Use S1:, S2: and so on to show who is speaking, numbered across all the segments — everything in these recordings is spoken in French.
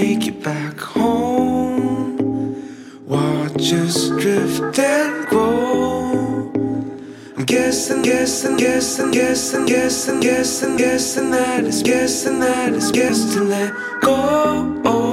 S1: make it back home. Watch us drift and
S2: grow. I'm guessing,
S3: guessing, guessing, guessing, guessing, guessing, guessing that it's guessing that it's guessing to let go.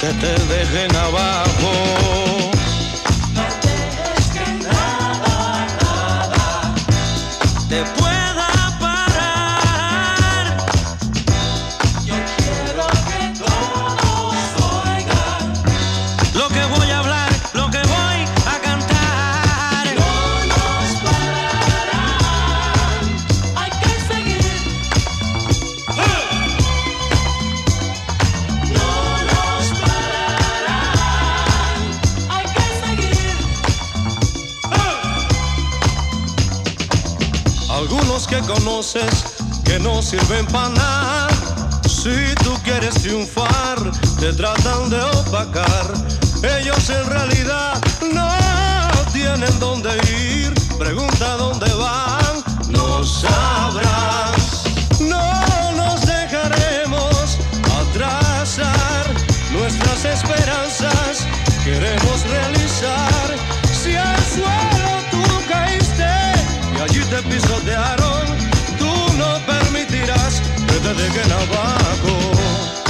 S4: que te dejen abajo.
S5: algunos que conoces que no sirven para nada. Si tú quieres triunfar, te tratan de opacar. Ellos en realidad no tienen dónde ir. Pregunta dónde van, no sabrás. No nos dejaremos atrasar nuestras esperanzas. Queremos realizar. tú no permitirás que te dejen abajo.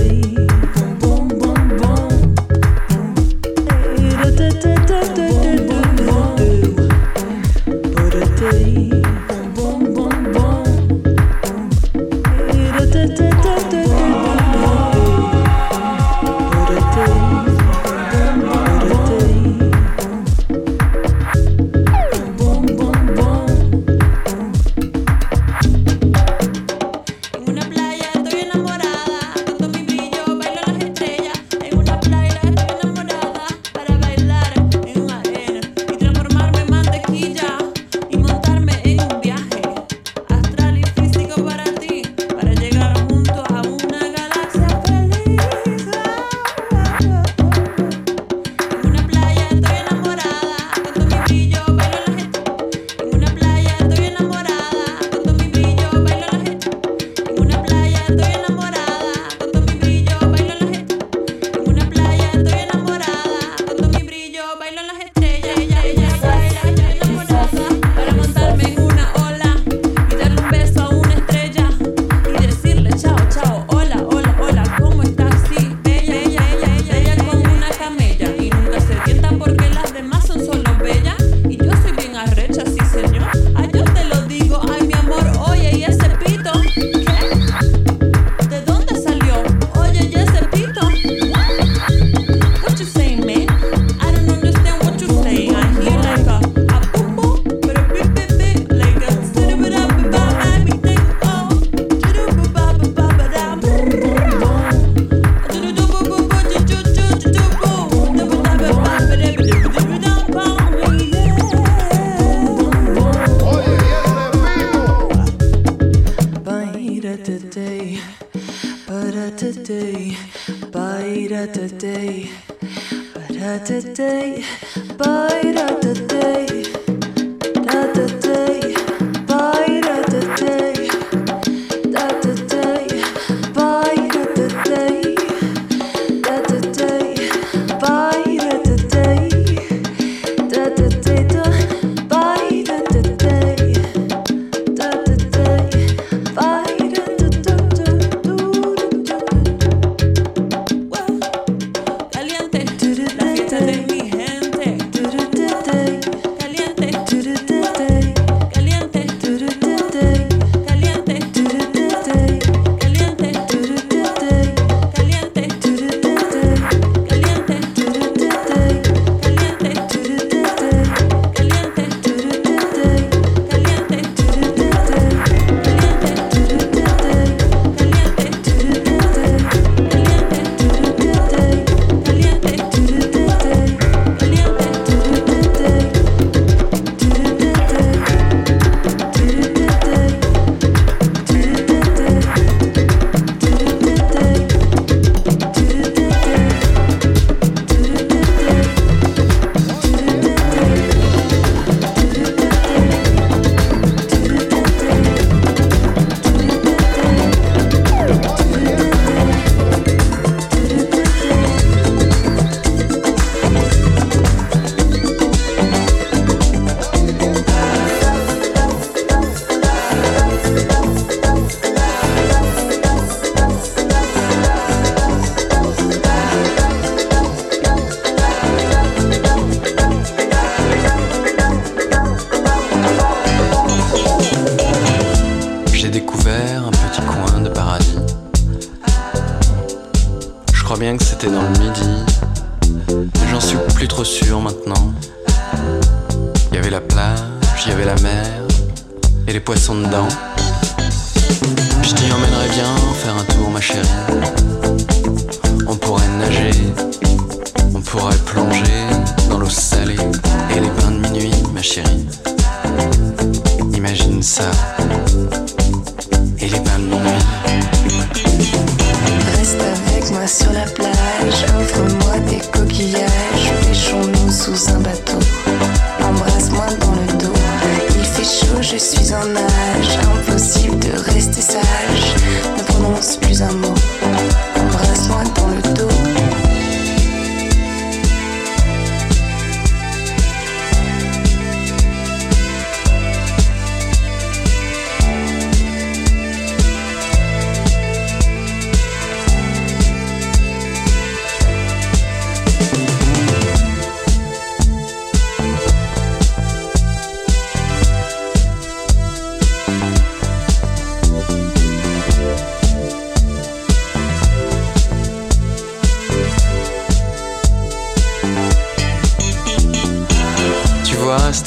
S6: away.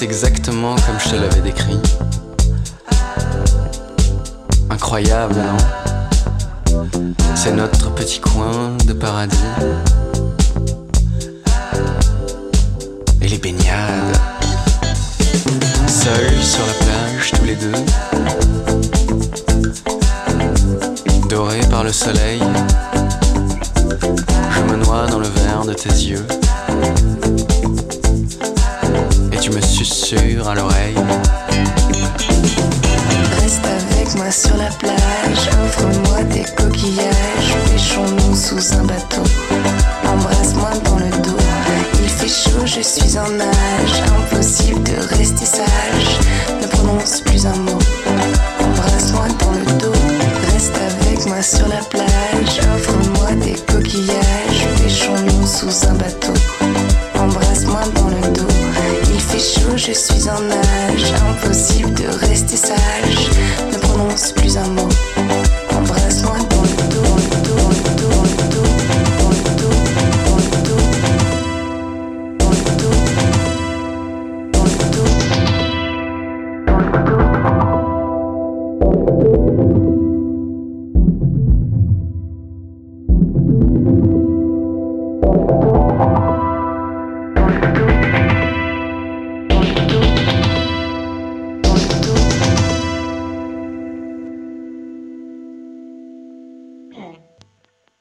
S7: Exactement comme je te l'avais décrit. Incroyable, non? C'est notre petit coin de paradis. Et les baignades. Seuls sur la plage, tous les deux. Dorés par le soleil. Je me noie dans le verre de tes yeux. Tu me susurres à l'oreille.
S8: Reste avec moi sur la plage, offre-moi des coquillages, pêchons-nous sous un bateau. Embrasse-moi dans le dos, il fait chaud, je suis en nage, impossible de rester sage, ne prononce plus un mot. Embrasse-moi dans le dos, reste avec moi sur la plage, offre-moi des coquillages, pêchons-nous sous un bateau. Je suis en nage, impossible de rester sage, ne prononce plus un mot.